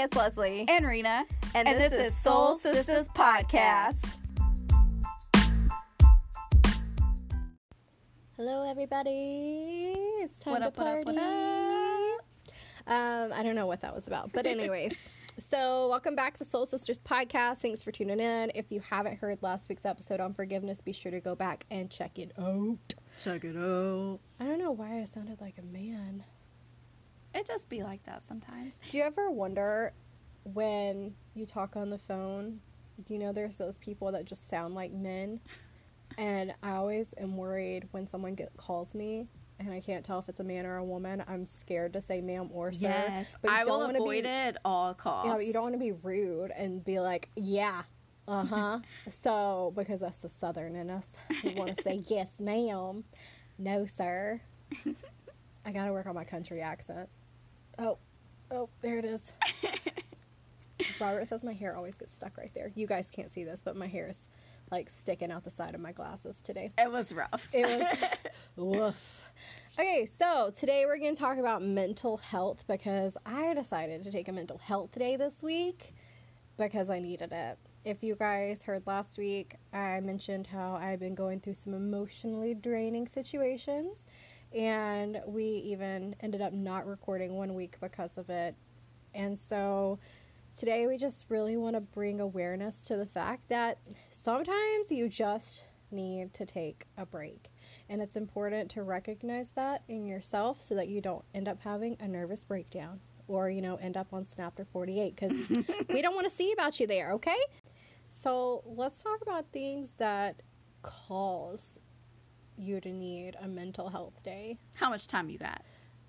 it's Leslie. and Rena, And this is Soul Sisters Podcast. Hello, everybody. It's time What to up, what up, party. what Um, I don't know what that was about, but anyways. so, welcome back to Soul Sisters Podcast. Thanks for tuning in. If you haven't heard last week's episode on forgiveness, be sure to go back and check it out. check it out. I don't know why I sounded like a man. It just be like that sometimes. Do you ever wonder when you talk on the phone? Do you know there's those people that just sound like men? And I always am worried when someone get, calls me and I can't tell if it's a man or a woman. I'm scared to say ma'am or sir. Yes, but I don't will avoid be- it all costs. Yeah, but you don't want to be rude and be like, yeah, uh huh. so, because that's the southern in us, we want to say, yes, ma'am, no, sir. I got to work on my country accent. Oh, oh, there it is. Robert says my hair always gets stuck right there. You guys can't see this, but my hair is like sticking out the side of my glasses today. It was rough. It was woof. Okay, so today we're going to talk about mental health because I decided to take a mental health day this week because I needed it. If you guys heard last week, I mentioned how I've been going through some emotionally draining situations, and we even ended up not recording one week because of it. And so today we just really want to bring awareness to the fact that sometimes you just need to take a break. And it's important to recognize that in yourself so that you don't end up having a nervous breakdown or, you know, end up on Snapter 48 because we don't want to see about you there, okay? So let's talk about things that cause you to need a mental health day How much time you got?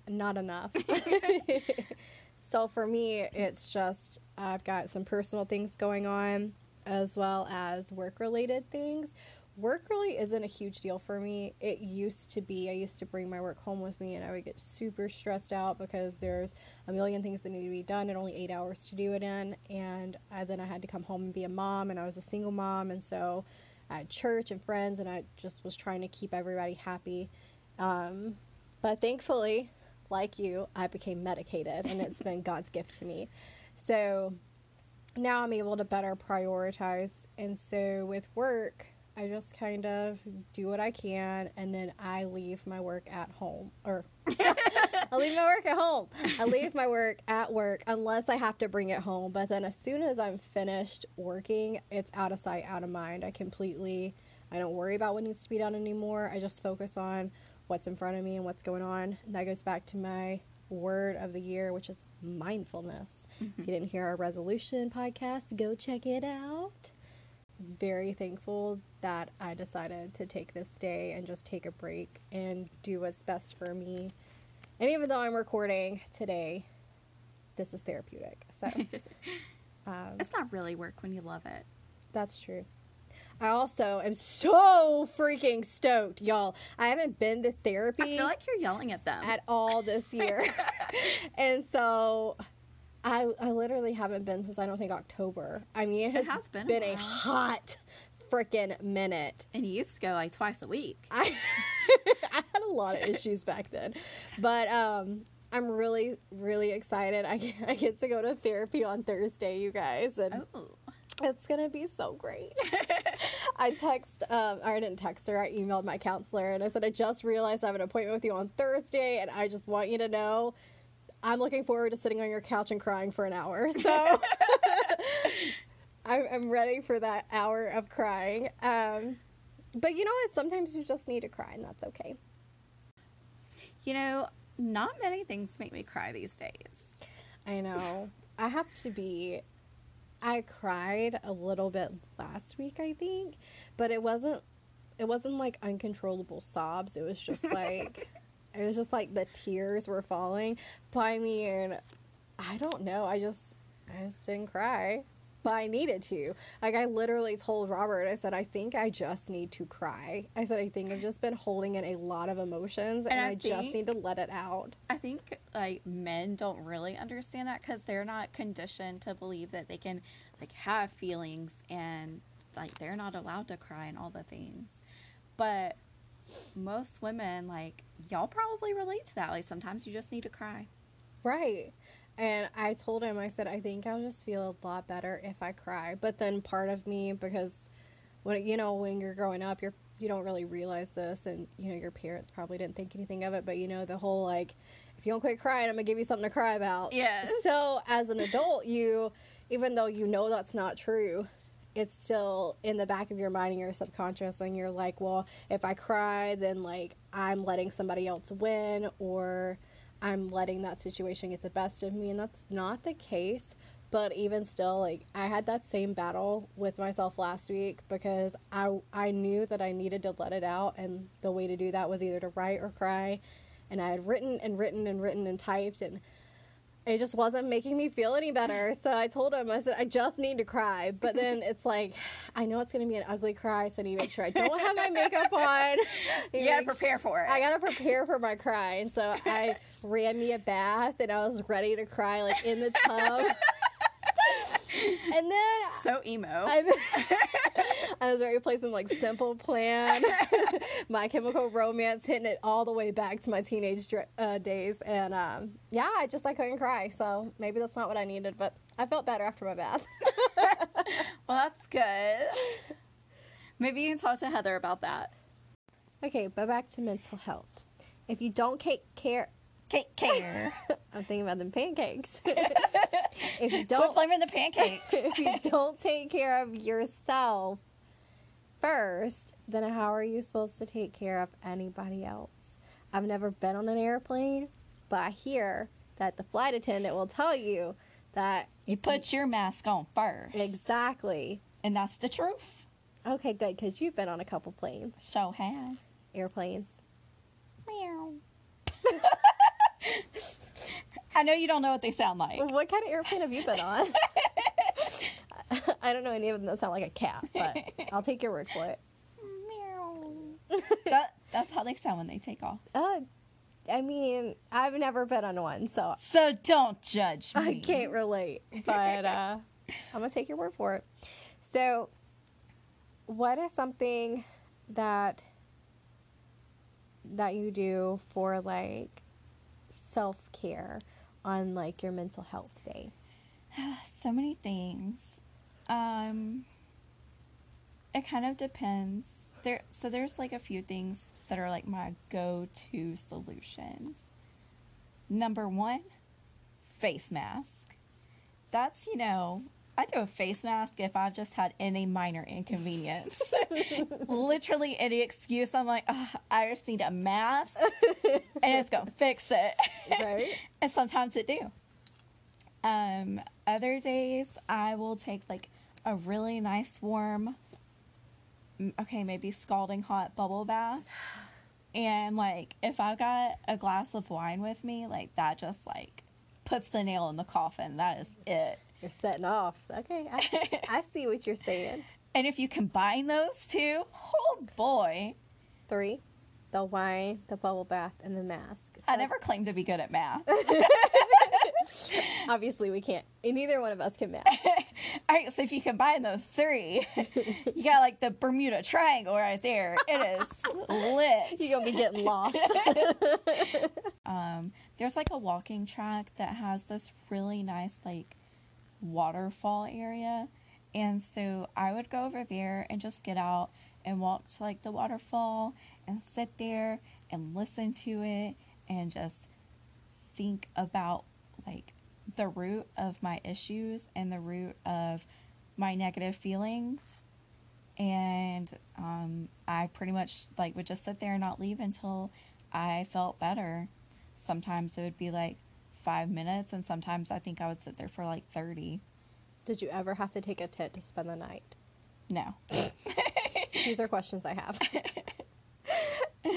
not enough. so for me, it's just I've got some personal things going on as well as work related things. Work really isn't a huge deal for me. It used to be. I used to bring my work home with me and I would get super stressed out because there's a million things that need to be done and only eight hours to do it in. And I, then I had to come home and be a mom, and I was a single mom. And so Had church and friends, and I just was trying to keep everybody happy. Um, but thankfully, like you, I became medicated, and it's been God's gift to me. So now I'm able to better prioritize. And so with work, I just kind of do what I can, and then I leave my work at home. Or I leave my work at home. I leave my work at work unless I have to bring it home. But then as soon as I'm finished working, it's out of sight, out of mind. I completely, I don't worry about what needs to be done anymore. I just focus on what's in front of me and what's going on. And that goes back to my word of the year, which is mindfulness. If you mm-hmm. didn't hear our resolution podcast, go check it out. Very thankful that I decided to take this day and just take a break and do what's best for me. And even though I'm recording today, this is therapeutic. So um, It's not really work when you love it. that's true. I also am so freaking stoked, y'all. I haven't been to therapy. I feel like you're yelling at them. at all this year. and so I I literally haven't been since I don't think October. I mean, it has, It has been a been a while. hot freaking minute. and you used to go like twice a week. I I had a lot of issues back then. But um I'm really really excited. I get, I get to go to therapy on Thursday, you guys, and Oh. it's gonna be so great. I text, um, or I didn't text her. I emailed my counselor and I said, I just realized I have an appointment with you on Thursday, and I just want you to know I'm looking forward to sitting on your couch and crying for an hour. So I'm, I'm ready for that hour of crying. Um, but you know what? Sometimes you just need to cry, and that's okay. You know, not many things make me cry these days. I know. I have to be. I cried a little bit last week, I think, but it wasn't. It wasn't like uncontrollable sobs. It was just like, it was just like the tears were falling by me, and I don't know. I just, I just didn't cry, but I needed to. Like I literally told Robert, I said, I think I just need to cry. I said, I think I've just been holding in a lot of emotions, and, And I I, just need to let it out. I think like men don't really understand that because they're not conditioned to believe that they can like have feelings and like they're not allowed to cry and all the things. But most women like y'all probably relate to that. Like sometimes you just need to cry. Right. And I told him, I said, I think I'll just feel a lot better if I cry. But then part of me, because when you know when you're growing up, you're you don't really realize this, and you know your parents probably didn't think anything of it. But you know the whole like, if you don't quit crying, I'm gonna give you something to cry about. Yes. So as an adult, you, even though you know that's not true, it's still in the back of your mind and your subconscious, and you're like, well, if I cry, then like I'm letting somebody else win, or I'm letting that situation get the best of me, and that's not the case. But even still, like I had that same battle with myself last week because I I knew that I needed to let it out, and the way to do that was either to write or cry. And I had written and written and written and typed, and it just wasn't making me feel any better. So I told him, I said, I just need to cry. But then it's like, I know it's going to be an ugly cry, so I need to make sure I don't have my makeup on. You gotta prepare for it. I gotta prepare for my cry, and so I ran me a bath, and I was ready to cry like in the tub. and then so emo. I, I was ready to play some like Simple Plan, My Chemical Romance, hitting it all the way back to my teenage uh, days, and um, yeah, I just I couldn't cry, so maybe that's not what I needed, but I felt better after my bath. well, that's good. Maybe you can talk to Heather about that. okay, but back to mental health. If you don't take care, Cake care. I'm thinking about them pancakes. if you don't blaming the pancakes. if you don't take care of yourself first, then how are you supposed to take care of anybody else? I've never been on an airplane, but I hear that the flight attendant will tell you that You put your mask on first. exactly. And that's the truth. Okay, good, because you've been on a couple planes, Show has. airplanes. Meow. I know you don't know what they sound like. What kind of airplane have you been on? I don't know any of them that sound like a cat, but I'll take your word for it. Meow. that, that's how they sound when they take off. Uh, I mean, I've never been on one, so So don't judge me. I can't relate, but uh, I'm gonna take your word for it. So, what is something that that you do for like self care on like your mental health day? so many things. Um, it kind of depends. There, so there's like a few things that are like my go-to solutions. Number one, face mask. That's you know, I do a face mask if I've just had any minor inconvenience. Literally any excuse. I'm like, "Ugh, I just need a mask, and it's gonna fix it. Right? and sometimes it do. Um, other days I will take like a really nice warm, okay, maybe scalding hot bubble bath. And like if I've got a glass of wine with me, like that just like puts the nail in the coffin. That is it. You're setting off. Okay, I, I see what you're saying. And if you combine those two, oh boy. Three, the wine, the bubble bath, and the mask. I never claimed to be good at math. Obviously, we can't. Neither one of us can math. All right, so if you combine those three, you got like the Bermuda Triangle right there. It is lit. You're gonna be getting lost. Um, there's like a walking track that has this really nice like waterfall area, and so I would go over there and just get out and walk to like the waterfall and sit there and listen to it and just think about like the root of my issues and the root of my negative feelings and um, i pretty much like would just sit there and not leave until i felt better sometimes it would be like five minutes and sometimes i think i would sit there for like 30 Did you ever have to take a tit to spend the night? no These are questions I have.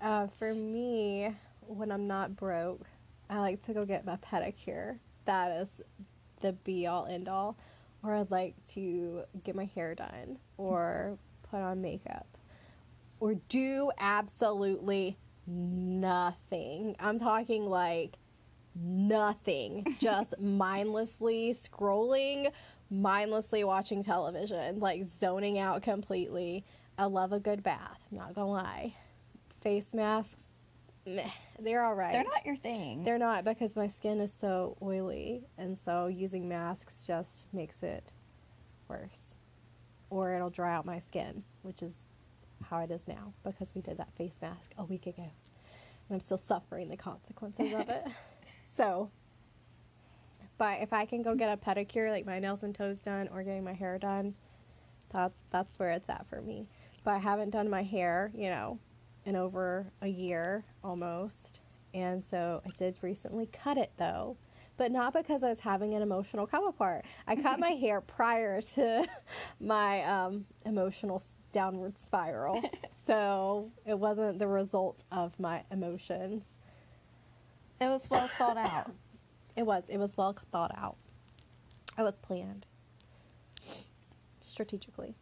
uh, for me, when I'm not broke, I like to go get my pedicure. That is the be all end all. Or I'd like to get my hair done or put on makeup or do absolutely nothing. I'm talking like nothing, just mindlessly scrolling, mindlessly watching television, like zoning out completely. I love a good bath, not gonna lie. Face masks, meh, they're all right. They're not your thing. They're not because my skin is so oily, and so using masks just makes it worse. Or it'll dry out my skin, which is how it is now because we did that face mask a week ago. And I'm still suffering the consequences of it. So, but if I can go get a pedicure, like my nails and toes done, or getting my hair done, that that's where it's at for me. But I haven't done my hair, you know, in over a year almost. And so I did recently cut it though, but not because I was having an emotional come apart. I cut my hair prior to my um, emotional downward spiral. so it wasn't the result of my emotions. it was well thought out. It was. It was well thought out. It was planned strategically.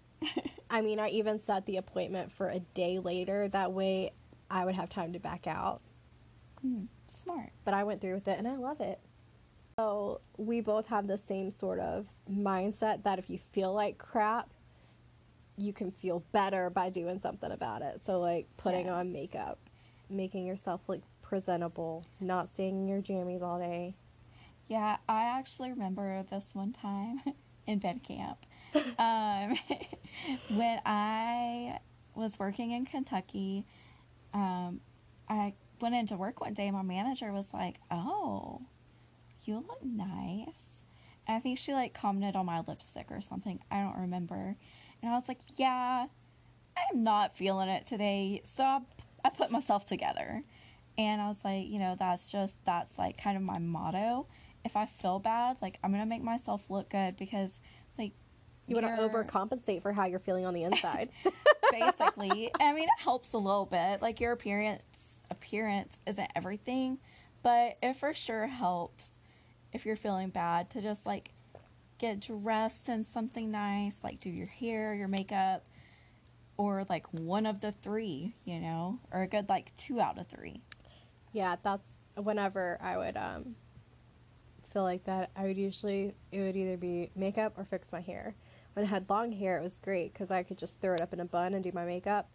I mean, I even set the appointment for a day later. That way, I would have time to back out. Hmm, smart. But I went through with it, and I love it. So we both have the same sort of mindset that if you feel like crap, you can feel better by doing something about it. So like putting on makeup, making yourself look presentable, not staying in your jammies all day. Yeah, I actually remember this one time in bed camp. Um, when I was working in Kentucky, um, I went into work one day my manager was like, Oh, you look nice. And I think she like commented on my lipstick or something. I don't remember. And I was like, Yeah, I'm not feeling it today. So I, I put myself together. And I was like, you know, that's just, that's like kind of my motto. If I feel bad, like I'm to make myself look good because, You want to overcompensate for how you're feeling on the inside. basically. I mean, it helps a little bit. Like your appearance appearance isn't everything, but it for sure helps if you're feeling bad to just like get dressed in something nice, like do your hair, your makeup, or like one of the three, you know, or a good like two out of three. yeah, that's whenever I would um feel like that. I would usually it would either be makeup or fix my hair. When I had long hair, it was great because I could just throw it up in a bun and do my makeup.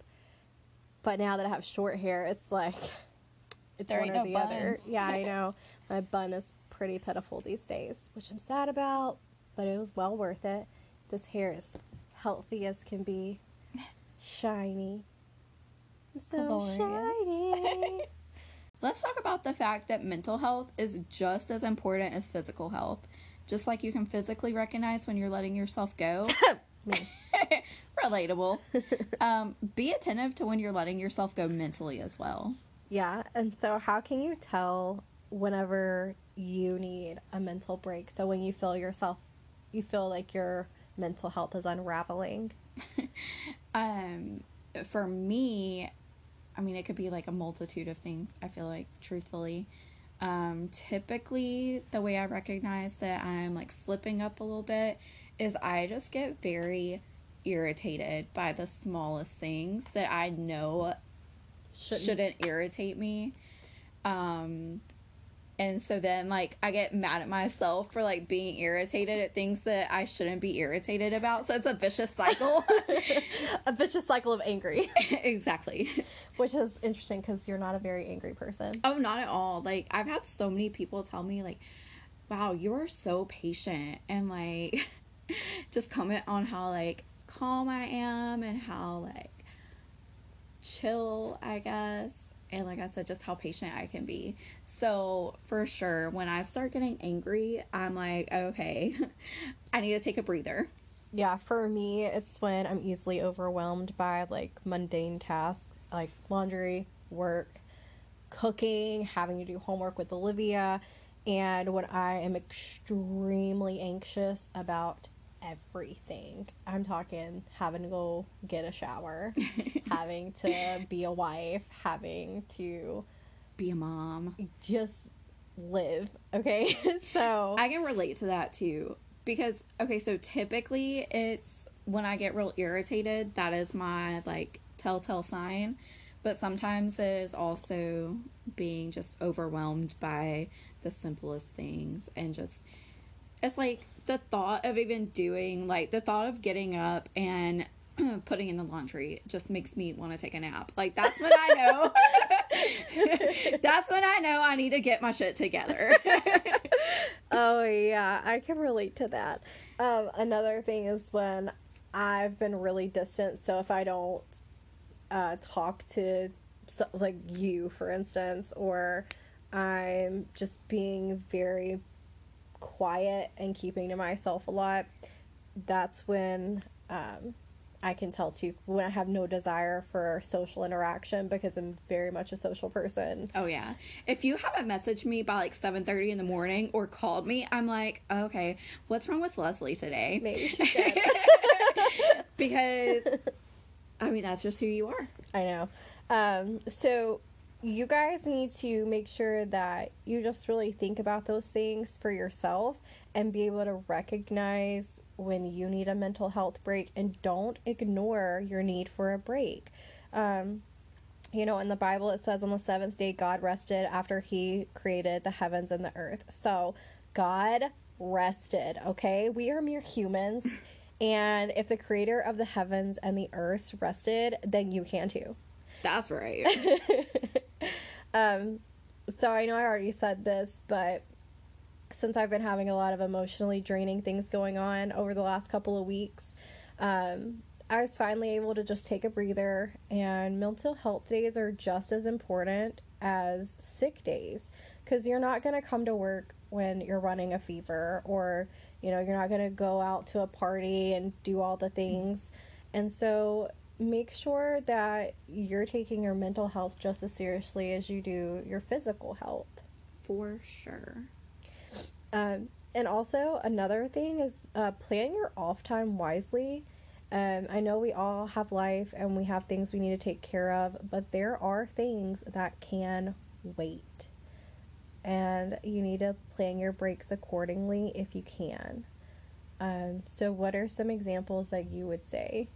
But now that I have short hair, it's like it's There one or no the bun. other. Yeah, I know. My bun is pretty pitiful these days, which I'm sad about, but it was well worth it. This hair is healthy as can be, shiny, so Glorious. shiny. Let's talk about the fact that mental health is just as important as physical health. Just like you can physically recognize when you're letting yourself go. Relatable. um, be attentive to when you're letting yourself go mentally as well. Yeah, and so how can you tell whenever you need a mental break? So when you feel yourself, you feel like your mental health is unraveling. Um, for me, I mean, it could be like a multitude of things, I feel like, truthfully. Um, typically, the way I recognize that I'm like slipping up a little bit is I just get very irritated by the smallest things that I know shouldn't, irritate me. Um, and so then, like, I get mad at myself for like being irritated at things that I shouldn't be irritated about. So it's a vicious cycle. a vicious cycle of angry, exactly. which is interesting because you're not a very angry person. Oh, not at all. Like, I've had so many people tell me, like, wow, you're so patient. And, like, just comment on how, like, calm I am and how, like, chill, I guess. And, like I said, just how patient I can be. So, for sure, when I start getting angry, I'm like, okay, I need to take a breather. Yeah, for me, it's when I'm easily overwhelmed by like mundane tasks like laundry, work, cooking, having to do homework with Olivia, and when I am extremely anxious about everything. I'm talking having to go get a shower, having to be a wife, having to Be a mom. just live, okay? so I can relate to that too. Because, okay, so typically it's when I get real irritated, that is my like telltale sign. But sometimes it is also being just overwhelmed by the simplest things and just, it's like the thought of even doing, like the thought of getting up and putting in the laundry just makes me want to take a nap. Like that's when I know That's when I know I need to get my shit together. oh yeah, I can relate to that. Um, another thing is when I've been really distant. So if I don't uh, talk to so, like you, for instance, or I'm just being very quiet and keeping to myself a lot, that's when um, I can tell too when I have no desire for social interaction because I'm very much a social person. Oh yeah. If you haven't messaged me by like seven thirty in the morning or called me, I'm like, okay, what's wrong with Leslie today? Maybe she should. because I mean that's just who you are. I know. Um, so you guys need to make sure that you just really think about those things for yourself and be able to recognize when you need a mental health break and don't ignore your need for a break. Um, you know, in the Bible, it says on the seventh day, God rested after he created the heavens and the earth. So, God rested, okay? We are mere humans. And if the creator of the heavens and the earth rested, then you can too. That's right. um, so I know I already said this, but since I've been having a lot of emotionally draining things going on over the last couple of weeks, um, I was finally able to just take a breather. And mental health days are just as important as sick days because you're not going to come to work when you're running a fever or you know you're not going to go out to a party and do all the things and so make sure that you're taking your mental health just as seriously as you do your physical health. For sure. Um, and also, another thing is uh, plan your off time wisely. Um, I know we all have life and we have things we need to take care of, but there are things that can wait. And you need to plan your breaks accordingly if you can. Um, so, what are some examples that you would say?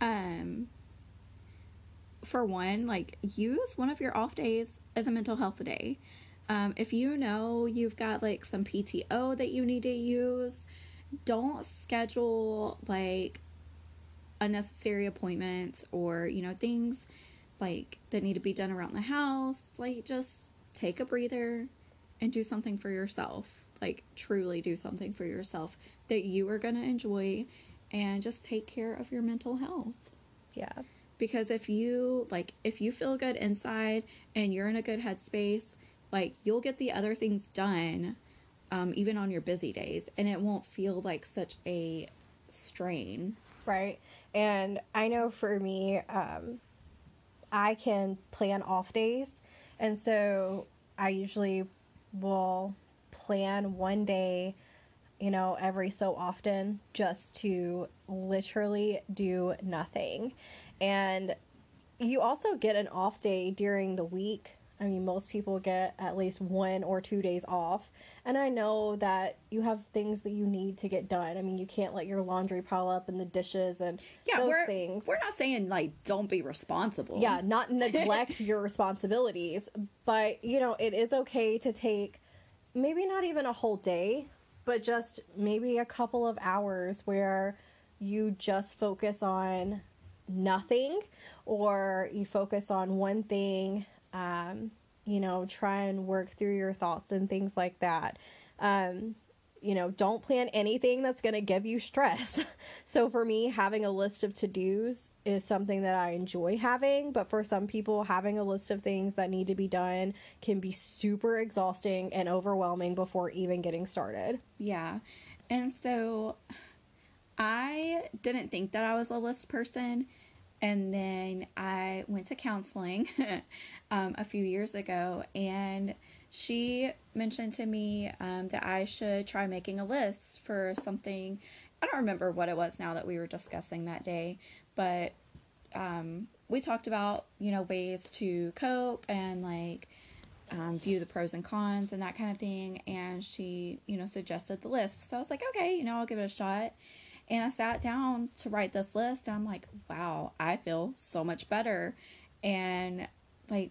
Um for one like use one of your off days as a mental health day. Um, if you know you've got like some pto that you need to use don't schedule like unnecessary appointments or you know things like that need to be done around the house. Like just take a breather and do something for yourself. Like truly do something for yourself that you are to enjoy and just take care of your mental health. Yeah. Because if you like if you feel good inside and you're in a good headspace, like you'll get the other things done um, even on your busy days and it won't feel like such a strain. Right. And I know for me, um, I can plan off days. And so I usually will plan one day you know, every so often just to literally do nothing. And you also get an off day during the week. I mean, most people get at least one or two days off. And I know that you have things that you need to get done. I mean, you can't let your laundry pile up and the dishes and yeah, those we're, things. We're not saying like don't be responsible. Yeah, not neglect your responsibilities. But, you know, it is okay to take maybe not even a whole day, but just maybe a couple of hours where you just focus on nothing or you focus on one thing um, you know try and work through your thoughts and things like that. Um, you know don't plan anything that's going to give you stress. So for me having a list of to-dos is something that I enjoy having, but for some people, having a list of things that need to be done can be super exhausting and overwhelming before even getting started. Yeah. And so I didn't think that I was a list person. And then I went to counseling um, a few years ago, and she mentioned to me um, that I should try making a list for something. I don't remember what it was now that we were discussing that day, but um, we talked about you know ways to cope and like um, view the pros and cons and that kind of thing. And she you know suggested the list. So i was like okay you know i'll give it a shot. And i sat down to write this list and i'm like wow i feel so much better. And like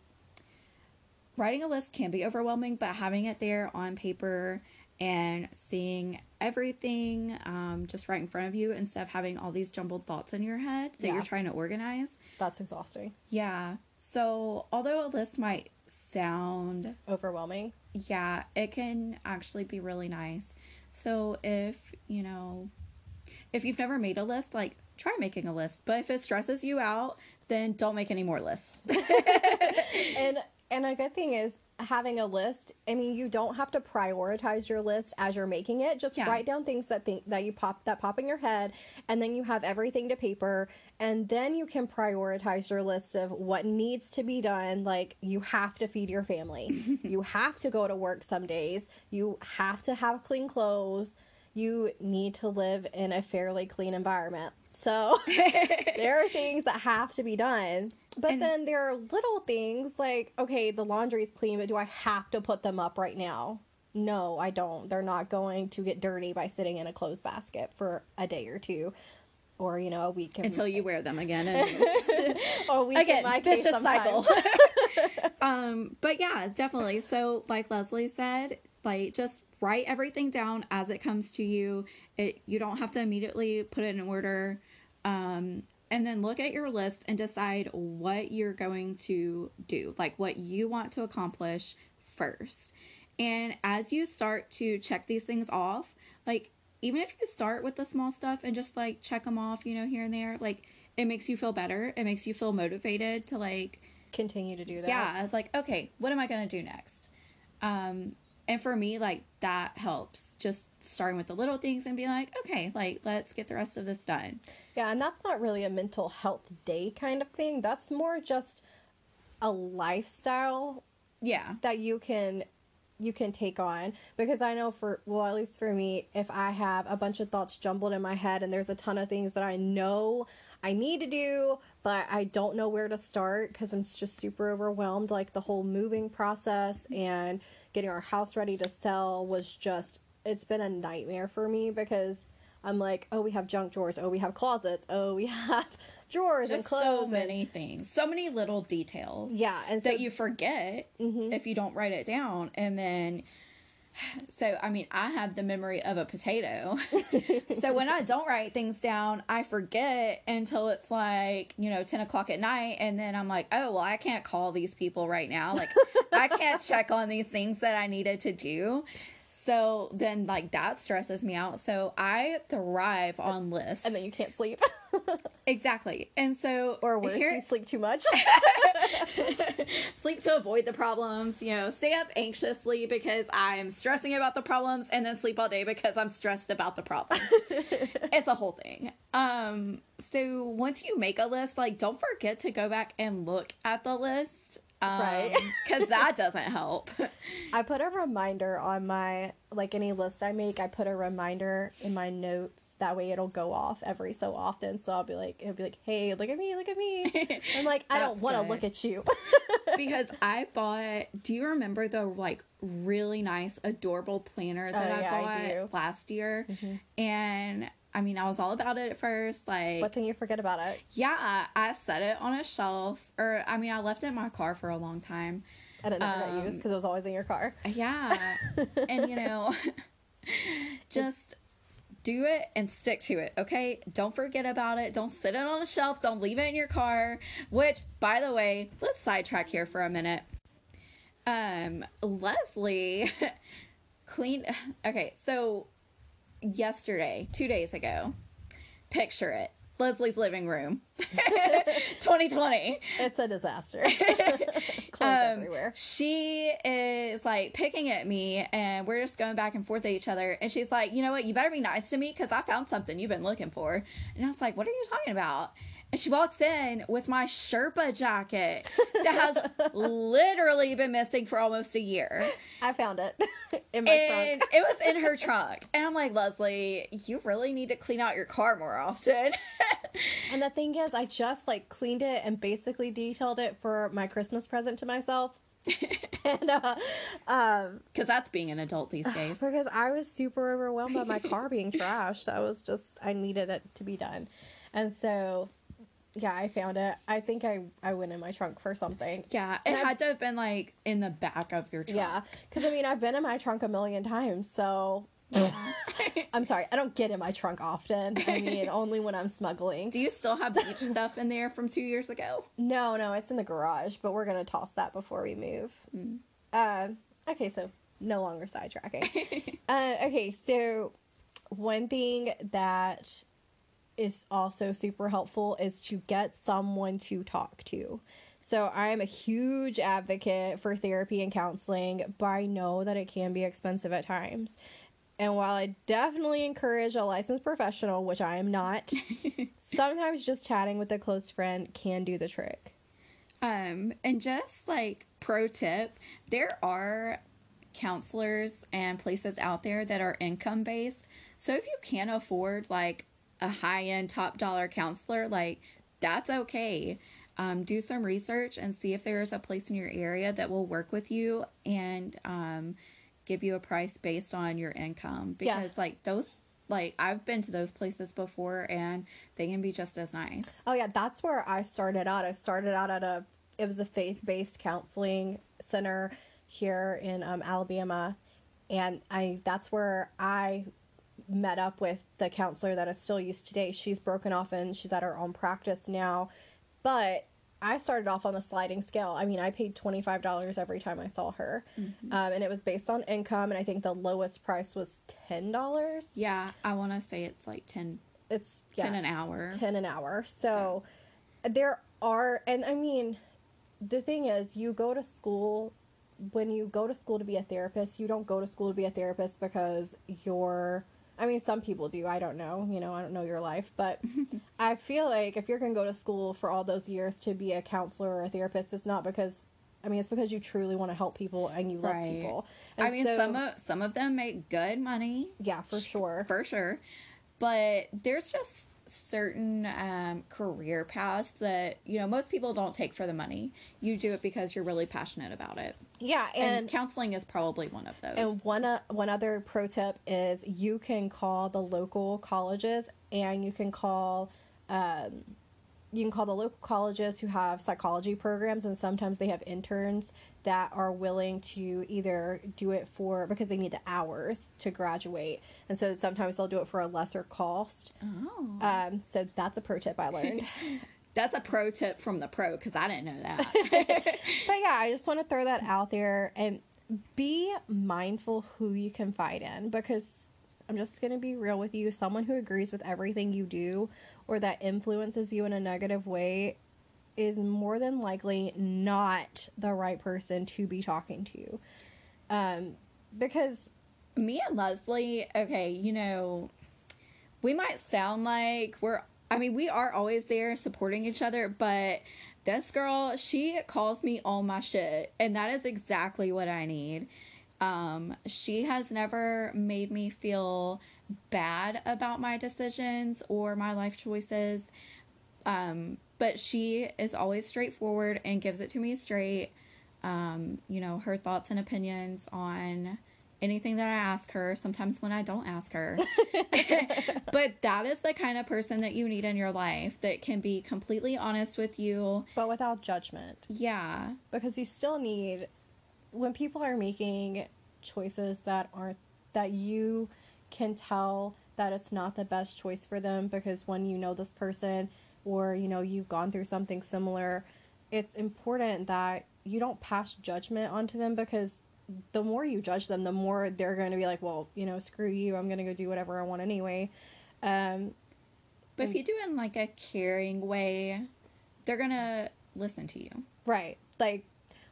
writing a list can be overwhelming but having it there on paper and seeing everything um, just right in front of you instead of having all these jumbled thoughts in your head that yeah. you're trying to organize That's exhausting. Yeah. So, although a list might sound, Overwhelming. yeah, it can actually be really nice. So, if, you know, if you've never made a list, like try making a list. But if it stresses you out, then don't make any more lists. and and a good thing is having a list i mean you don't have to prioritize your list as you're making it. Just Yeah. write down things that think that you pop that pop in your head and then you have everything to paper and then you can prioritize your list of what needs to be done. Like you have to feed your family. You have to go to work some days. You have to have clean clothes. You need to live in a fairly clean environment so there are things that have to be done. But And- then there are little things like, okay, the laundry's clean, but do I have to put them up right now? No, I don't. They're not going to get dirty by sitting in a clothes basket for a day or two. Or, you know, a week. Until you wear them again. And or a week again, in my case sometimes. cycle. um, but yeah, definitely. So, like Leslie said, like just write everything down as it comes to you. It you don't have to immediately put it in order. Um, and then look at your list and decide what you're going to do, like what you want to accomplish first. And as you start to check these things off, like even if you start with the small stuff and just like check them off, you know, here and there, like it makes you feel better. It makes you feel motivated to like Continue to do that. yeah, like okay, what am I gonna do next? Um, and for me, like that helps. Just starting with the little things and being like, okay, like let's get the rest of this done. Yeah, and that's not really a mental health day kind of thing. That's more just a lifestyle Yeah, that you can you can take on because I know for well at least for me if I have a bunch of thoughts jumbled in my head and there's a ton of things that I know I need to do but I don't know where to start cuz I'm just super overwhelmed like the whole moving process and getting our house ready to sell was just it's been a nightmare for me because I'm like oh we have junk drawers oh we have closets oh we have drawers and just clothes so and- many things, so many little details. yeah and so that you forget Mhm. if you don't write it down, and then. So, I mean, I have the memory of a potato. so, when I don't write things down, I forget until it's like, you know, 10 o'clock at night. And then I'm like, oh, well, I can't call these people right now. Like, I can't check on these things that I needed to do. So, then, like, that stresses me out. So, I thrive on lists. and then you can't sleep exactly. And so, or worse here- you sleep too much sleep to avoid the problems, you know, stay up anxiously because I'm stressing about the problems and then sleep all day because I'm stressed about the problems. it's a whole thing. Um so once you make a list, like don't forget to go back and look at the list. Um, Right. cuz that doesn't help. I put a reminder on my like any list I make. I put a reminder in my notes. That way it'll go off every so often. So I'll be like, it'll be like, hey, look at me, look at me. I'm like, I don't want to look at you. because I bought do you remember the like really nice adorable planner that Oh, I yeah, I bought. Mm-hmm. last year? And I mean, I was all about it at first like what thing you forget about it? Yeah, I set it on a shelf, or I mean, I left it in my car for a long time. And it never got Um, used because it was always in your car. Yeah, and you know, just do it and stick to it, okay? Don't forget about it. Don't sit it on a shelf. Don't leave it in your car. Which, by the way, let's sidetrack here for a minute. Um, Leslie clean. Okay, so yesterday, two days ago, picture it. Leslie's living room, 2020. It's a disaster. Clothes Um, everywhere. She is like picking at me, and we're just going back and forth at each other. And she's like, "You know what? You better be nice to me because I found something you've been looking for." And I was like, "What are you talking about?" And she walks in with my Sherpa jacket that has literally been missing for almost a year. I found it in my And trunk. it was in her trunk. And I'm like, Leslie, you really need to clean out your car more often. And the thing is, I just like cleaned it and basically detailed it for my Christmas present to myself. and uh, um, Because that's being an adult these days. because I was super overwhelmed by my car being trashed. I was just I needed it to be done, and so yeah, I found it. I think I I went in my trunk for something. Yeah, it And had to have been like in the back of your trunk. Yeah, because I mean I've been in my trunk a million times, so I'm sorry, I don't get in my trunk often. I mean, only when I'm smuggling. Do you still have beach stuff in there from two years ago? No, no, it's in the garage, but we're gonna toss that before we move. Mm. Uh, okay, so no longer sidetracking. uh, okay, so one thing that is also super helpful is to get someone to talk to. So I'm a huge advocate for therapy and counseling, but I know that it can be expensive at times. And while I definitely encourage a licensed professional, which I am not, sometimes just chatting with a close friend can do the trick. Um, and just like pro tip, there are counselors and places out there that are income based. So if you can't afford like a high end top dollar counselor, like that's okay. Um, do some research and see if there's a place in your area that will work with you and um, give you a price based on your income because Yeah. like those like I've been to those places before and they can be just as nice. Oh yeah, that's where I started out. I started out at a it was a faith-based counseling center here in um, Alabama, and I that's where I met up with the counselor that I still use today. She's broken off and she's at her own practice now, but I started off on the sliding scale. I mean, I paid twenty five dollars every time I saw her, um, and it was based on income. And I think the lowest price was ten dollars. Yeah, I want to say it's like 10, It's 10 an hour. 10 an hour. So, there are, and I mean, the thing is, you go to school, when you go to school to be a therapist, you don't go to school to be a therapist because you're, I mean, some people do. I don't know. You know, I don't know your life. But I feel like if you're going to go to school for all those years to be a counselor or a therapist, it's not because. I mean, it's because you truly want to help people and you love Right. people. I And mean, so- some of some of them make good money, yeah, for sure. for sure. But there's just certain um, career paths that you know most people don't take for the money. You do it because you're really passionate about it, Yeah, and, and counseling is probably one of those. And one uh, one other pro tip is you can call the local colleges and you can call um, you can call the local colleges who have psychology programs and sometimes they have interns that are willing to either do it for because they need the hours to graduate. And so sometimes they'll do it for a lesser cost. Oh, um, so that's a pro tip i learned. That's a pro tip from the pro because I didn't know that. but yeah, I just want to throw that out there and be mindful who you confide in because I'm just going to be real with you. Someone who agrees with everything you do or that influences you in a negative way is more than likely not the right person to be talking to. Um, because me and Leslie, okay, you know, we might sound like we're, I mean, we are always there supporting each other, but this girl, she calls me all my shit, and that is exactly what I need. Um, she has never made me feel bad about my decisions or my life choices. Um, but she is always straightforward and gives it to me straight. Um, you know, her thoughts and opinions on anything that I ask her, sometimes when I don't ask her. but that is the kind of person that you need in your life that can be completely honest with you. but without judgment. Yeah. because you still need when people are making choices that aren't that you can tell that it's not the best choice for them because when you know this person or you know you've gone through something similar it's important that you don't pass judgment onto them because the more you judge them the more they're going to be like well you know screw you i'm going to go do whatever i want anyway um But if you do it in like a caring way, they're gonna listen to you. Right. Like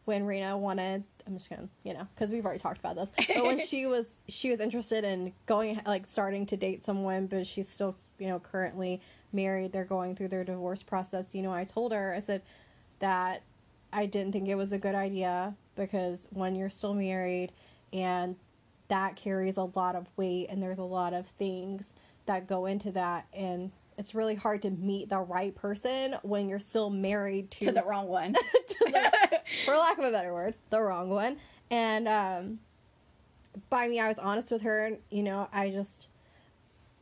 when Rena wanted, I'm just gonna, you know, because we've already talked about this. But when she was, she was interested in going, like, starting to date someone, but she's still, you know, currently married. They're going through their divorce process. You know, I told her, I said that I didn't think it was a good idea because when you're still married, and that carries a lot of weight, and there's a lot of things that go into that, and it's really hard to meet the right person when you're still married to, To the wrong one. the- for lack of a better word, the wrong one. And um, by me, I was honest with her, and you know, I just,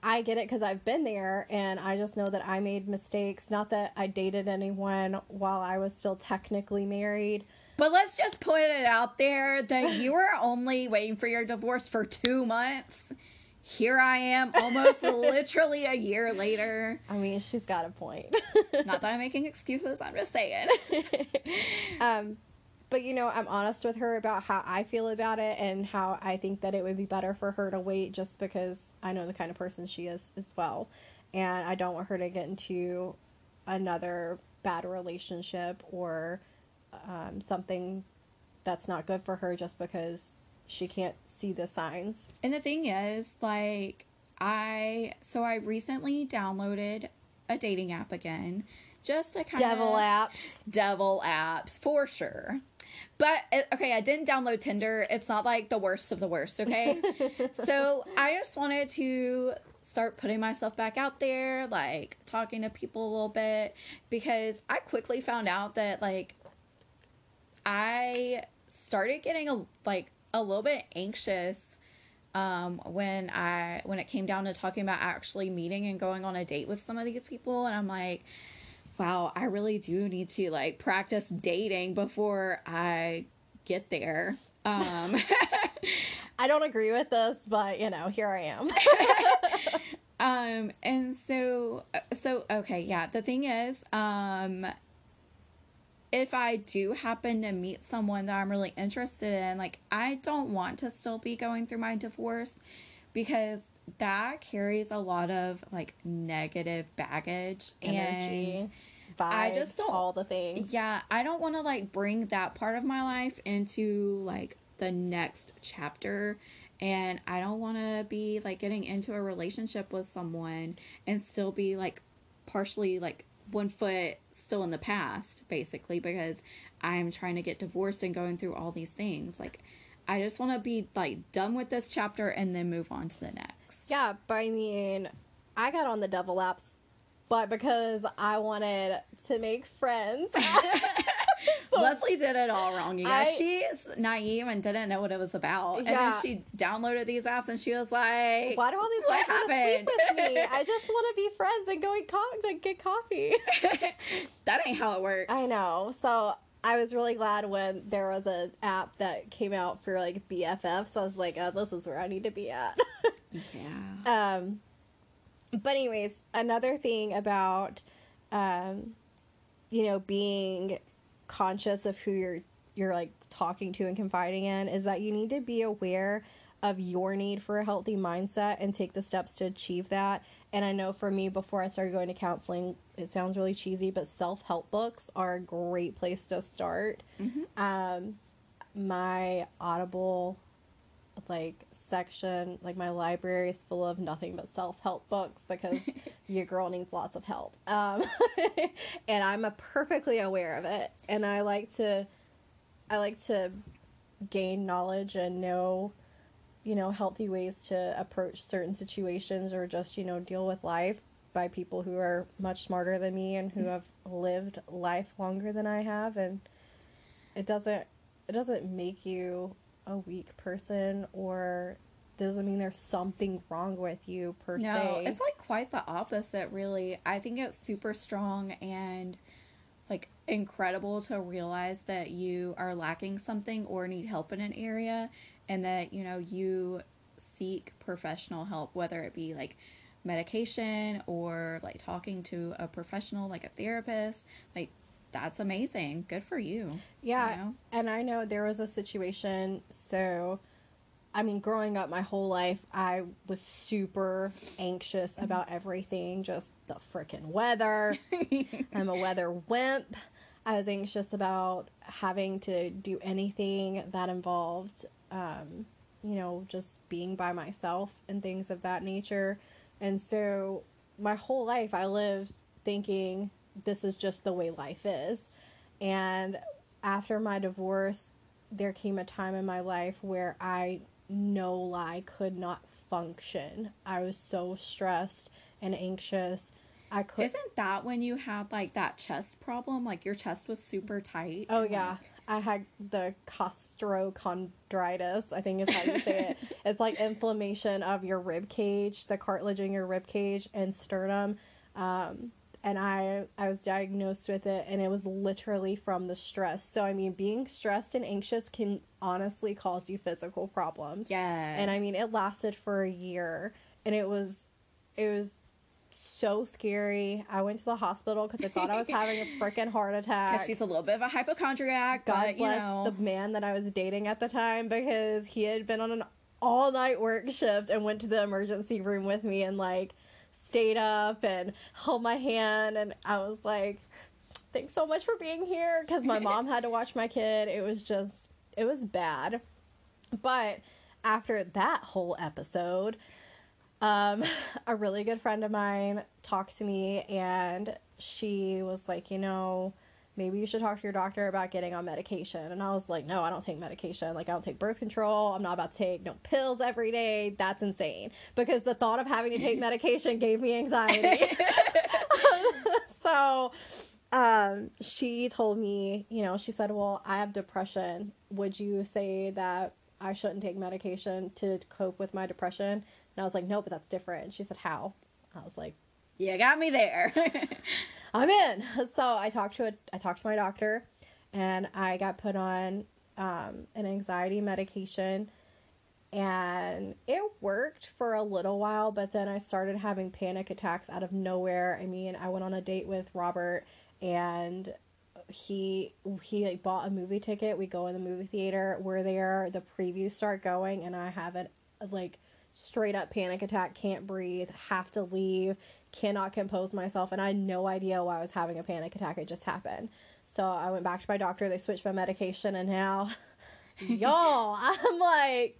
I get it because I've been there, and I just know that I made mistakes. Not that I dated anyone while I was still technically married. But let's just put it out there that you were only waiting for your divorce for two months. Here I am almost literally a year later. I mean, she's got a point. Not that I'm making excuses, I'm just saying. um, but you know, I'm honest with her about how I feel about it and how I think that it would be better for her to wait just because I know the kind of person she is as well. And I don't want her to get into another bad relationship or um, something that's not good for her just because she can't see the signs. And the thing is, like, I so I recently downloaded a dating app again, just to kind Devil of apps. devil apps for sure. But uh, okay, I didn't download Tinder. It's not like the worst of the worst, okay? so I just wanted to start putting myself back out there, like talking to people a little bit, because I quickly found out that like I started getting a like a little bit anxious um when I when it came down to talking about actually meeting and going on a date with some of these people and I'm like wow, I really do need to like practice dating before I get there. Um I don't agree with this, but you know, here I am. um and so so okay, yeah, the thing is um if I do happen to meet someone that I'm really interested in, like I don't want to still be going through my divorce because that carries a lot of like negative baggage Energy, and vibes, I just don't- all the things. yeah, I don't want to like bring that part of my life into like the next chapter. And I don't want to be like getting into a relationship with someone and still be like partially like one foot still in the past, basically, because I'm trying to get divorced and going through all these things. Like, I just want to be like done with this chapter and then move on to the next. Yeah, but I mean, I got on the devil apps, but because I wanted to make friends. So- Leslie did it all wrong, you guys. I- She's naive and didn't know what it was about. And then she downloaded these apps and she was like, Why do all these What sleep happened? with me? I just want to be friends and go and co- get coffee. that ain't how it works. I know. So I was really glad when there was an app that came out for like BFF. So I was like, oh, this is where I need to be at. Yeah. um, but anyways, another thing about, um, you know, being conscious of who you're you're like talking to and confiding in is that you need to be aware of your need for a healthy mindset and take the steps to achieve that. And I know for me, before I started going to counseling, it sounds really cheesy, but self help books are a great place to start. Um, my Audible like section, like my library is full of nothing but self help books because your girl needs lots of help. Um, and I'm a perfectly aware of it, and I like to, I like to gain knowledge and know, you know, healthy ways to approach certain situations or just you know deal with life by people who are much smarter than me and who have lived life longer than I have, and it doesn't it doesn't make you a weak person or doesn't mean there's something wrong with you per No, se. it's like quite the opposite, really. I think it's super strong and like incredible to realize that you are lacking something or need help in an area and that, you know, you seek professional help, whether it be like medication or like talking to a professional like a therapist. Like, that's amazing. Good for you. yeah, you know? and I know there was a situation. So, I mean, growing up my whole life, I was super anxious about everything, just the freaking weather. I'm a weather wimp. I was anxious about having to do anything that involved, um, you know, just being by myself and things of that nature. And so my whole life I lived thinking this is just the way life is. And after my divorce, there came a time in my life where I, no lie, could not function. I was so stressed and anxious. I could Isn't that when you had like that chest problem? Like your chest was super tight. Oh yeah, like- I had the costochondritis. I think is how you say it. It's like inflammation of your rib cage, the cartilage in your rib cage and sternum. Um, and I I was diagnosed with it and it was literally from the stress. So I mean being stressed and anxious can honestly cause you physical problems. Yeah. And I mean it lasted for a year and it was it was so scary. I went to the hospital cuz I thought I was having a freaking heart attack. because she's a little bit of a hypochondriac, God but you bless know, the man that I was dating at the time because he had been on an all night work shift and went to the emergency room with me and like stayed up and held my hand and I was like thanks so much for being here because my mom had to watch my kid. It was just it was bad. But after that whole episode, um, a really good friend of mine talked to me and she was like, you know, maybe you should talk to your doctor about getting on medication. And I was like, no, I don't take medication. Like, I don't take birth control. I'm not about to take no pills every day. That's insane. Because the thought of having to take medication gave me anxiety. so, um, she told me, you know, she said, well, I have depression. Would you say that I shouldn't take medication to cope with my depression? And I was like, no, but that's different. And she said, how? I was like, you got me there. I'm in. So I talked to a, I talked to my doctor, and I got put on um, an anxiety medication, and it worked for a little while. But then I started having panic attacks out of nowhere. I mean, I went on a date with Robert, and he he like bought a movie ticket. We go in the movie theater. We're there. The previews start going, and I have it like straight up panic attack. Can't breathe. Have to leave cannot compose myself and I had no idea why I was having a panic attack. It just happened. So I went back to my doctor, they switched my medication and now y'all, I'm like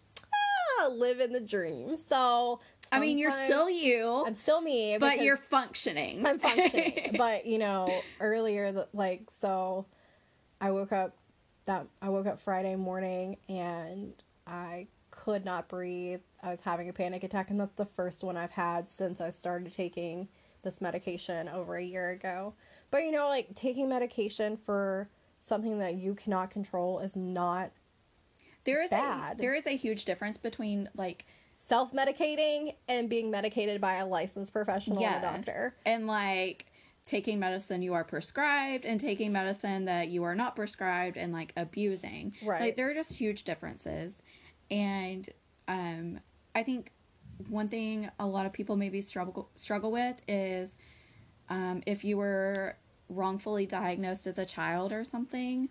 ah, living the dream. So I mean, you're still you, I'm still me, but you're functioning. I'm functioning. but you know, earlier like so I woke up that I woke up Friday morning and I could not breathe. I was having a panic attack and that's the first one I've had since I started taking this medication over a year ago. But you know, like taking medication for something that you cannot control is not there is bad. a there is a huge difference between like self-medicating and being medicated by a licensed professional yes, or doctor. and like taking medicine you are prescribed and taking medicine that you are not prescribed and like abusing. Right. Like there are just huge differences. And um I think one thing a lot of people maybe struggle struggle with is um if you were wrongfully diagnosed as a child or something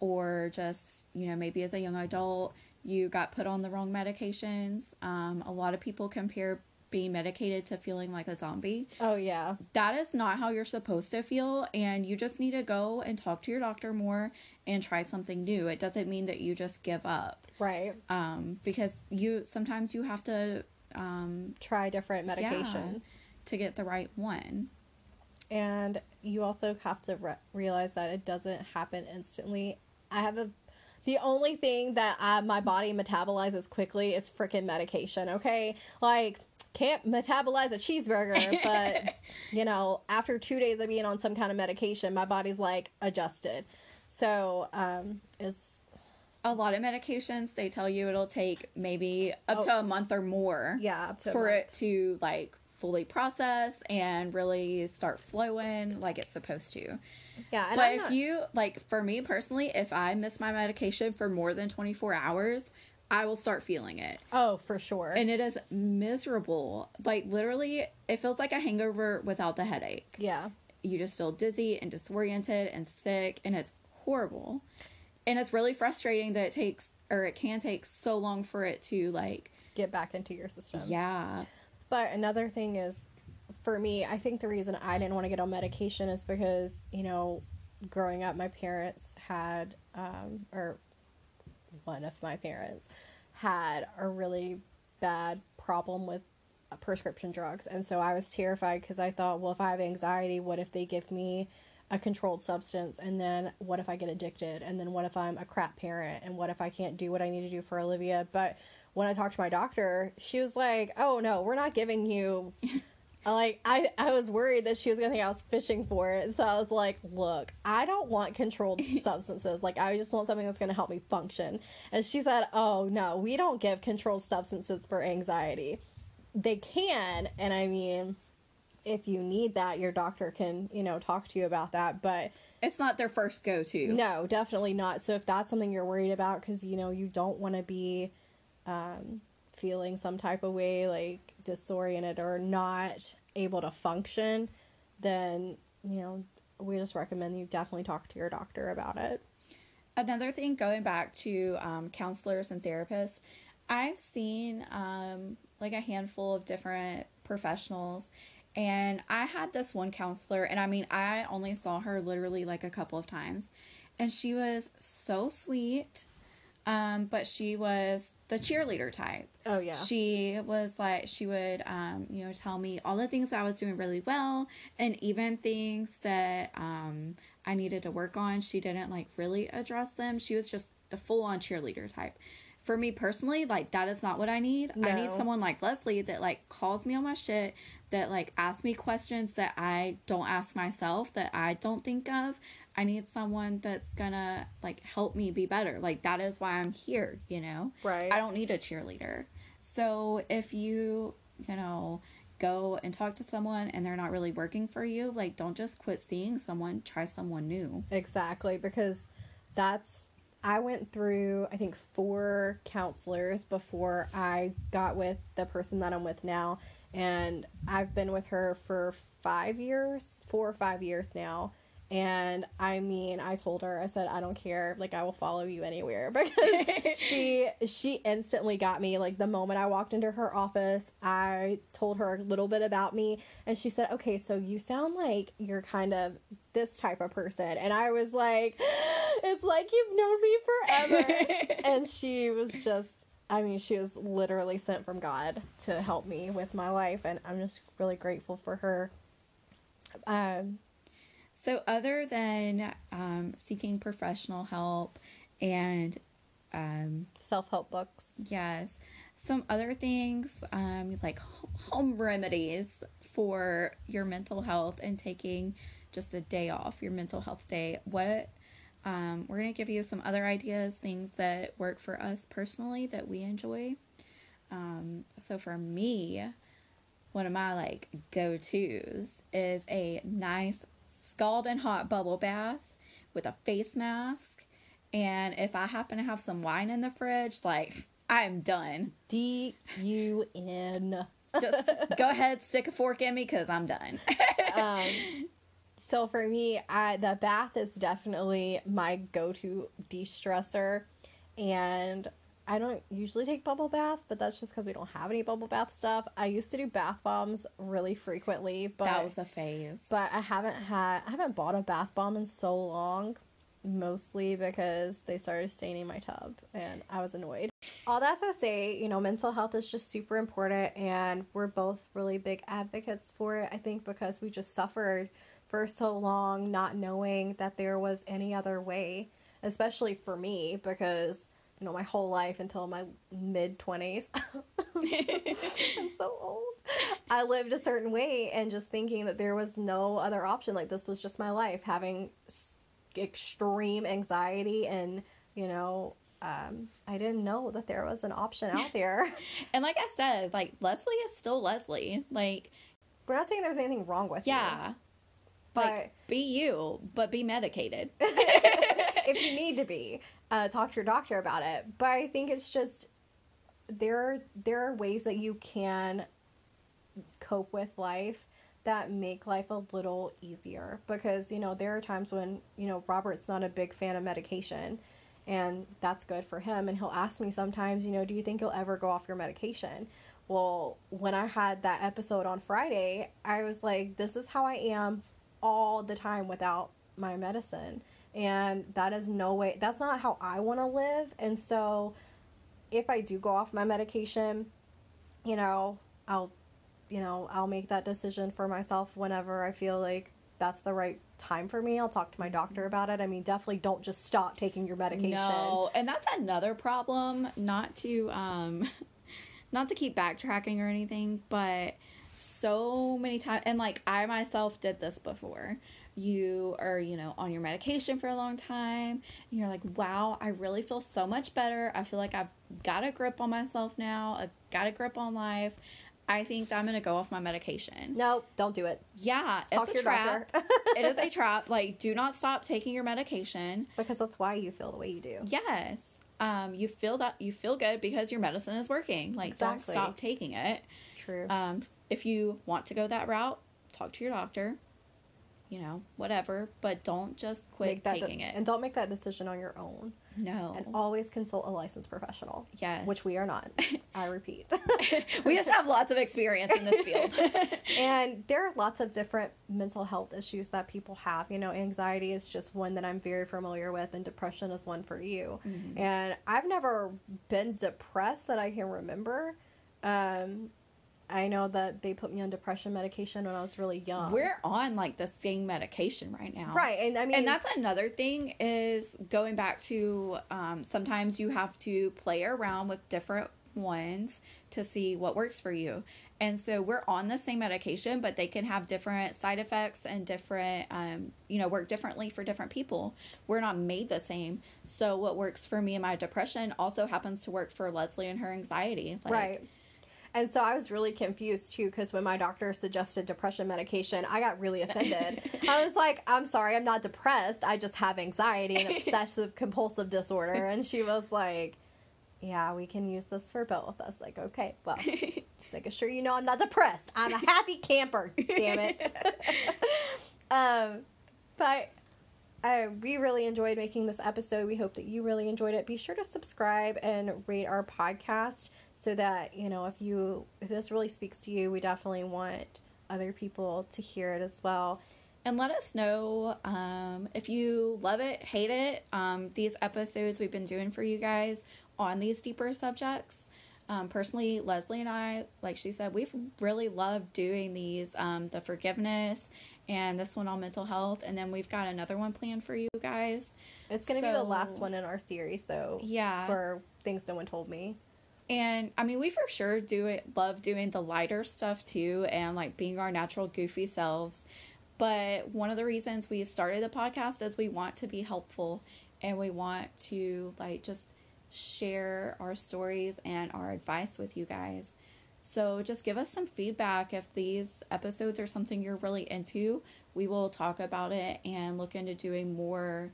or just, you know, maybe as a young adult you got put on the wrong medications. Um a lot of people compare being medicated to feeling like a zombie Oh yeah. that is not how you're supposed to feel and you just need to go and talk to your doctor more and try something new it doesn't mean that you just give up Right. um, because you sometimes you have to um, Try different medications. to get the right one and you also have to re- realize that it doesn't happen instantly. I have a the only thing that I, my body metabolizes quickly is freaking medication. Okay, like can't metabolize a cheeseburger, but you know after two days of being on some kind of medication, my body's like adjusted. So um, it's a lot of medications they tell you it'll take maybe up Oh. to a month or more yeah for it to like fully process and really start flowing like it's supposed to Yeah, and but I'm if not- you like for me personally if i miss my medication for more than 24 hours i will start feeling it. Oh for sure, and it is miserable. Like literally it feels like a hangover without the headache. Yeah, you just feel dizzy and disoriented and sick and it's horrible. And it's really frustrating that it takes or it can take so long for it to like get back into your system. yeah. But another thing is, for me, I think the reason I didn't want to get on medication is because, you know, growing up, my parents had, um, or one of my parents had a really bad problem with prescription drugs. And so I was terrified because I thought, well, if I have anxiety, what if they give me a controlled substance? And then what if I get addicted? And then what if I'm a crap parent? And what if I can't do what I need to do for Olivia? But when I talked to my doctor, she was like, "Oh no, we're not giving you." Like I, I was worried that she was gonna think I was fishing for it, so I was like, "Look, I don't want controlled substances. Like I just want something that's gonna help me function." And she said, "Oh no, we don't give controlled substances for anxiety. They can, and I mean, if you need that, your doctor can, you know, talk to you about that. But It's not their first go to. no, definitely not. So if that's something you're worried about, because, you know, you don't want to be um, feeling some type of way, like disoriented or not able to function, then, you know, we just recommend you definitely talk to your doctor about it. Another thing, going back to um, counselors and therapists, I've seen um, like a handful of different professionals, and I had this one counselor, and I mean, I only saw her literally like a couple of times, and she was so sweet, um, but she was the cheerleader type. Oh, yeah. She was like, she would, um, you know, tell me all the things I was doing really well, and even things that um, I needed to work on. She didn't like really address them. She was just the full on cheerleader type. For me personally, like that is not what I need. I need someone like Leslie that like calls me on my shit, that like asks me questions that I don't ask myself, that I don't think of. I need someone that's gonna like help me be better. Like that is why I'm here, you know? Right. I don't need a cheerleader. So if you, you know, go and talk to someone and they're not really working for you, like don't just quit seeing someone, try someone new. Exactly, because that's I went through I think four counselors before I got with the person that I'm with now and I've been with her for 5 years, 4 or 5 years now. And I mean, I told her I said I don't care, like I will follow you anywhere because she she instantly got me like the moment I walked into her office, I told her a little bit about me and she said, "Okay, so you sound like you're kind of this type of person." And I was like, "It's like you've known me forever." and she was just I mean, she was literally sent from God to help me with my life and I'm just really grateful for her. Um So, other than um, seeking professional help and um, self-help books. yes, some other things um, like home remedies for your mental health and taking just a day off, your mental health day. What um, we're going to give you some other ideas, things that work for us personally that we enjoy. Um, so, for me, one of my like go tos is a nice scalding hot bubble bath with a face mask. And if I happen to have some wine in the fridge, like I'm done. D U N. Just go ahead, stick a fork in me because I'm done. um, so for me, I, the bath is definitely my go-to de-stressor, and I don't usually take bubble baths, but that's just because we don't have any bubble bath stuff. I used to do bath bombs really frequently, but that was a phase. but I haven't had I haven't bought a bath bomb in so long, mostly because they started staining my tub and I was annoyed. All that to say, you know, mental health is just super important and we're both really big advocates for it. I think because we just suffered for so long not knowing that there was any other way, especially for me because you know, my whole life until my mid 20s. I'm so old. I lived a certain way and just thinking that there was no other option. Like, this was just my life, having s- extreme anxiety and, you know, um, I didn't know that there was an option out there. and like I said, like Leslie is still Leslie. Like, We're not saying there's anything wrong with you. yeah. But Like, be you, but be medicated. if you need to be, uh, talk to your doctor about it. But I think it's just there there are ways that you can cope with life that make life a little easier. Because you know there are times when you know Robert's not a big fan of medication and that's good for him. And he'll ask me sometimes you know do you think you'll ever go off your medication? Well when I had that episode on Friday I was like this is how I am all the time without my medicine and that is no way that's not how I want to live and so if I do go off my medication you know I'll you know I'll make that decision for myself whenever I feel like that's the right time for me I'll talk to my doctor about it I mean definitely don't just stop taking your medication No, and that's another problem. Not to um, not to keep backtracking or anything, but so many times, and like I myself did this before. You are, you know, on your medication for a long time, and you're like, wow, I really feel so much better. I feel like I've got a grip on myself now. I've got a grip on life. I think that I'm gonna go off my medication. No, don't do it. Yeah, Talk it's a trap. it is a trap. Like, do not stop taking your medication. because that's why you feel the way you do. Yes. Um, you feel that you feel good because your medicine is working. Like, don't stop taking it. True. Um, if you want to go that route, talk to your doctor. You know, whatever, but don't just quit that de- taking it. and don't make that decision on your own. no. And always consult a licensed professional, yes. which we are not. I repeat. we just have lots of experience in this field. and there are lots of different mental health issues that people have. You know, anxiety is just one that I'm very familiar with, and depression is one for you. Mhm. And I've never been depressed that I can remember. Um, I know that they put me on depression medication when I was really young. We're on like the same medication right now. right, and I mean, and that's another thing is going back to um, sometimes you have to play around with different ones to see what works for you and so we're on the same medication but they can have different side effects and different um, you know work differently for different people we're not made the same so what works for me and my depression also happens to work for leslie and her anxiety like, right. And so I was really confused too because when my doctor suggested depression medication, I got really offended. I was like, I'm sorry, I'm not depressed. I just have anxiety and obsessive compulsive disorder. And she was like, Yeah, we can use this for both. I was like, Okay, well, just making sure you know I'm not depressed. I'm a happy camper, damn it. um, but uh, we really enjoyed making this episode. We hope that you really enjoyed it. Be sure to subscribe and rate our podcast so that you know if you if this really speaks to you, we definitely want other people to hear it as well. and let us know um, if you love it, hate it. Um, these episodes we've been doing for you guys on these deeper subjects. Um, personally, Leslie and I, like she said, we've really loved doing these um, the forgiveness and this one on mental health. And then we've got another one planned for you guys. It's going to be the last one in our series, though, Yeah. for things no one told me. And I mean, we for sure do it, love doing the lighter stuff too, and like being our natural goofy selves. But one of the reasons we started the podcast is we want to be helpful and we want to like just share our stories and our advice with you guys. So just give us some feedback if these episodes are something you're really into. We will talk about it and look into doing more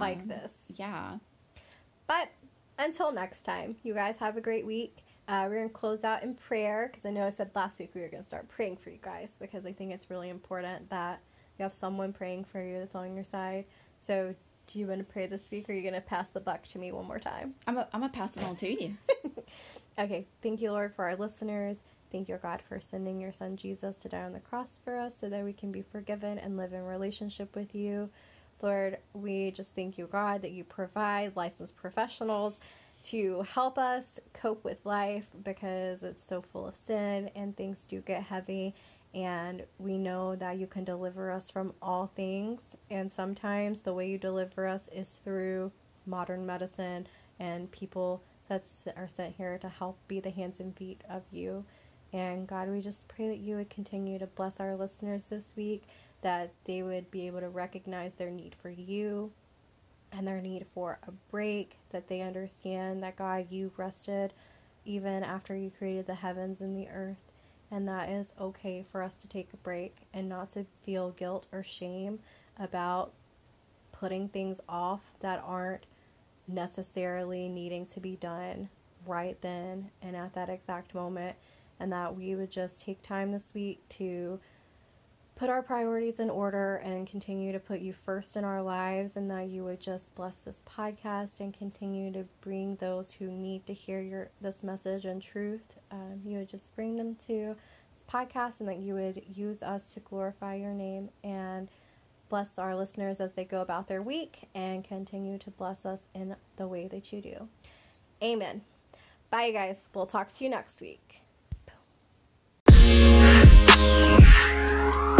Like um, this. Yeah. But until next time, you guys have a great week. Uh, we're going to close out in prayer because I know I said last week we were going to start praying for you guys because I think it's really important that you have someone praying for you that's on your side. So, do you want to pray this week or are you going to pass the buck to me one more time? I'm a, I'm gonna pass it on to you. Okay, thank you, Lord, for our listeners. Thank you, God, for sending your son Jesus to die on the cross for us so that we can be forgiven and live in relationship with you. Lord, we just thank you, God, that you provide licensed professionals to help us cope with life because it's so full of sin and things do get heavy. And we know that you can deliver us from all things. And sometimes the way you deliver us is through modern medicine and people that are sent here to help be the hands and feet of you. And God, we just pray that you would continue to bless our listeners this week, that they would be able to recognize their need for you and their need for a break, that they understand that God, you rested even after you created the heavens and the earth, and that is okay for us to take a break and not to feel guilt or shame about putting things off that aren't necessarily needing to be done right then and at that exact moment, and that we would just take time this week to put our priorities in order and continue to put you first in our lives, and that you would just bless this podcast and continue to bring those who need to hear your this message and truth. Um, you would just bring them to this podcast, and that you would use us to glorify your name and bless our listeners as they go about their week, and continue to bless us in the way that you do. Amen. Bye, you guys. We'll talk to you next week. Boom.